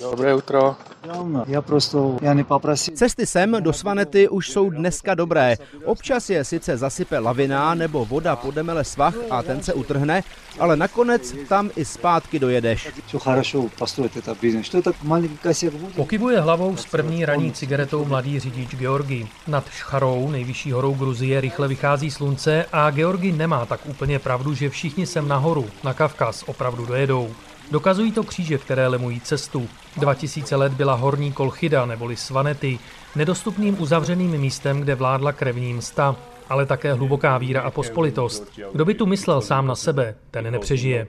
Dobré utro. Já prostě, já nepoprosím. Cesty sem do Svanety už jsou dneska dobré. Občas je sice zasype lavina nebo voda podemele svah a ten se utrhne, ale nakonec tam i zpátky dojedeš. Pokybuje hlavou s první raní cigaretou mladý řidič Georgi. Nad Šcharou, nejvyšší horou Gruzie, rychle vychází slunce a Georgi nemá tak úplně pravdu, že všichni sem nahoru, na Kavkaz, opravdu dojedou. Dokazují to kříže, které lemují cestu. 2000 let byla horní Kolchida neboli Svanety, nedostupným uzavřeným místem, kde vládla krevní msta, ale také hluboká víra a pospolitost. Kdo by tu myslel sám na sebe, ten nepřežije.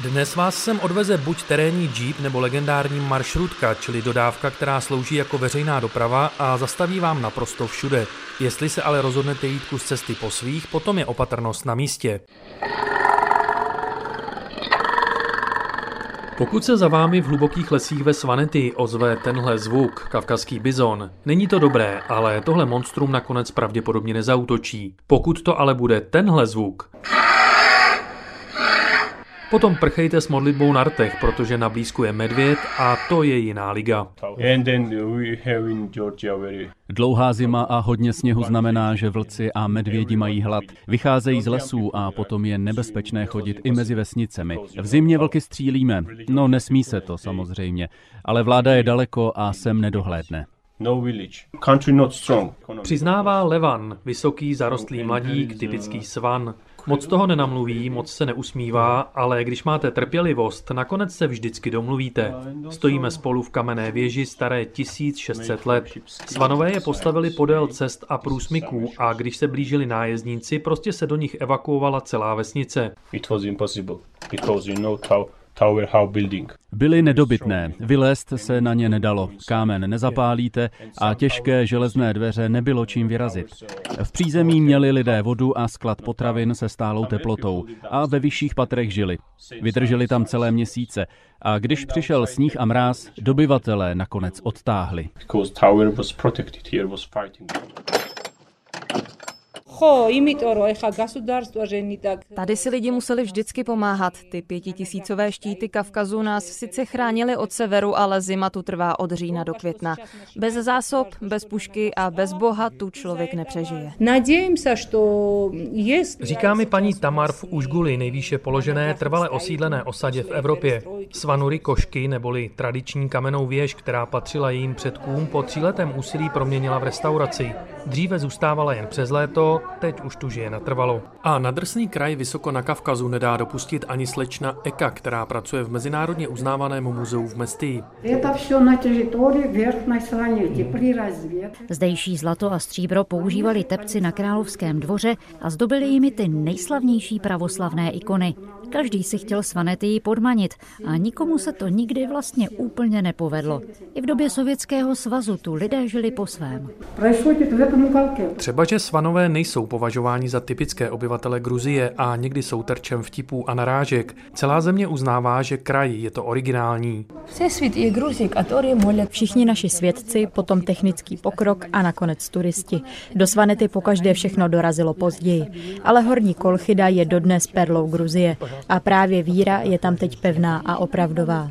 Dnes vás sem odveze buď terénní jeep nebo legendární maršrutka, čili dodávka, která slouží jako veřejná doprava a zastaví vám naprosto všude. Jestli se ale rozhodnete jít kus cesty po svých, potom je opatrnost na místě. Pokud se za vámi v hlubokých lesích ve Svanety ozve tenhle zvuk, kavkazský bizon, není to dobré, ale tohle monstrum nakonec pravděpodobně nezautočí. Pokud to ale bude tenhle zvuk, Potom prchejte s modlitbou na rtech, protože na blízku je medvěd a to je jiná liga. Dlouhá zima a hodně sněhu znamená, že vlci a medvědi mají hlad. Vycházejí z lesů a potom je nebezpečné chodit i mezi vesnicemi. V zimě vlky střílíme. No nesmí se to samozřejmě, ale vláda je daleko a sem nedohlédne. no village. Country not strong. Přiznává Levan, vysoký zarostlý mladík, typický svan. Moc toho nenamluví, moc se neusmívá, ale když máte trpělivost, nakonec se vždycky domluvíte. Stojíme spolu v kamenné věži staré 1600 let. Svanové je postavili podél cest a průsmyků a když se blížili nájezdníci, prostě se do nich evakuovala celá vesnice. It was impossible because you know how tower building. Byly nedobytné, vylézt se na ně nedalo, kámen nezapálíte a těžké železné dveře nebylo čím vyrazit. V přízemí měli lidé vodu a sklad potravin se stálou teplotou a ve vyšších patrech žili. Vydrželi tam celé měsíce a když přišel sníh a mráz, dobyvatelé nakonec odtáhli. Tady si lidi museli vždycky pomáhat. Ty pětitisícové štíty Kavkazu nás sice chránily od severu, ale zima tu trvá od října do května. Bez zásob, bez pušky a bez boha tu člověk nepřežije. Říká mi paní Tamar v Užguli, nejvýše položené trvale osídlené osadě v Evropě. Svanury košky, neboli tradiční kamenou věž, která patřila jejím předkům, po tříletém úsilí proměnila v restauraci. Dříve zůstávala jen přes léto, teď už tu žije natrvalo. A na drsný kraj vysoko na Kavkazu nedá dopustit ani slečna Eka, která pracuje v mezinárodně uznávaném muzeu v Mestii. Zdejší zlato a stříbro používali tepci na královském dvoře a zdobili jimi ty nejslavnější pravoslavné ikony. Každý si chtěl svanety podmanit a nikomu se to nikdy vlastně úplně nepovedlo. I v době Sovětského svazu tu lidé žili po svém. Třeba, že Svanové nejsou považováni za typické obyvatele Gruzie a někdy jsou terčem vtipů a narážek. Celá země uznává, že kraj je to originální. Všichni naši svědci, potom technický pokrok a nakonec turisti. Do Svanety pokaždé všechno dorazilo později, ale Horní Kolchida je dodnes perlou Gruzie. A právě víra je tam teď pevná a opravdová.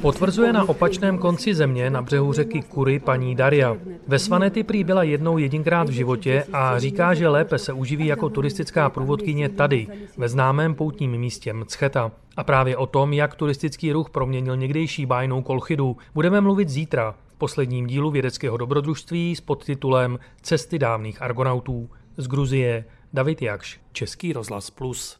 Potvrzuje na opačném konci země na břehu řeky Kury paní Daria. Ve Svanety prý byla jednou jedinkrát v životě a říká, že lépe se uživí jako turistická průvodkyně tady, ve známém poutním místě Mcheta. A právě o tom, jak turistický ruch proměnil někdejší bájnou kolchidu, budeme mluvit zítra v posledním dílu vědeckého dobrodružství s podtitulem Cesty dávných argonautů z Gruzie David Jakš, Český rozhlas Plus.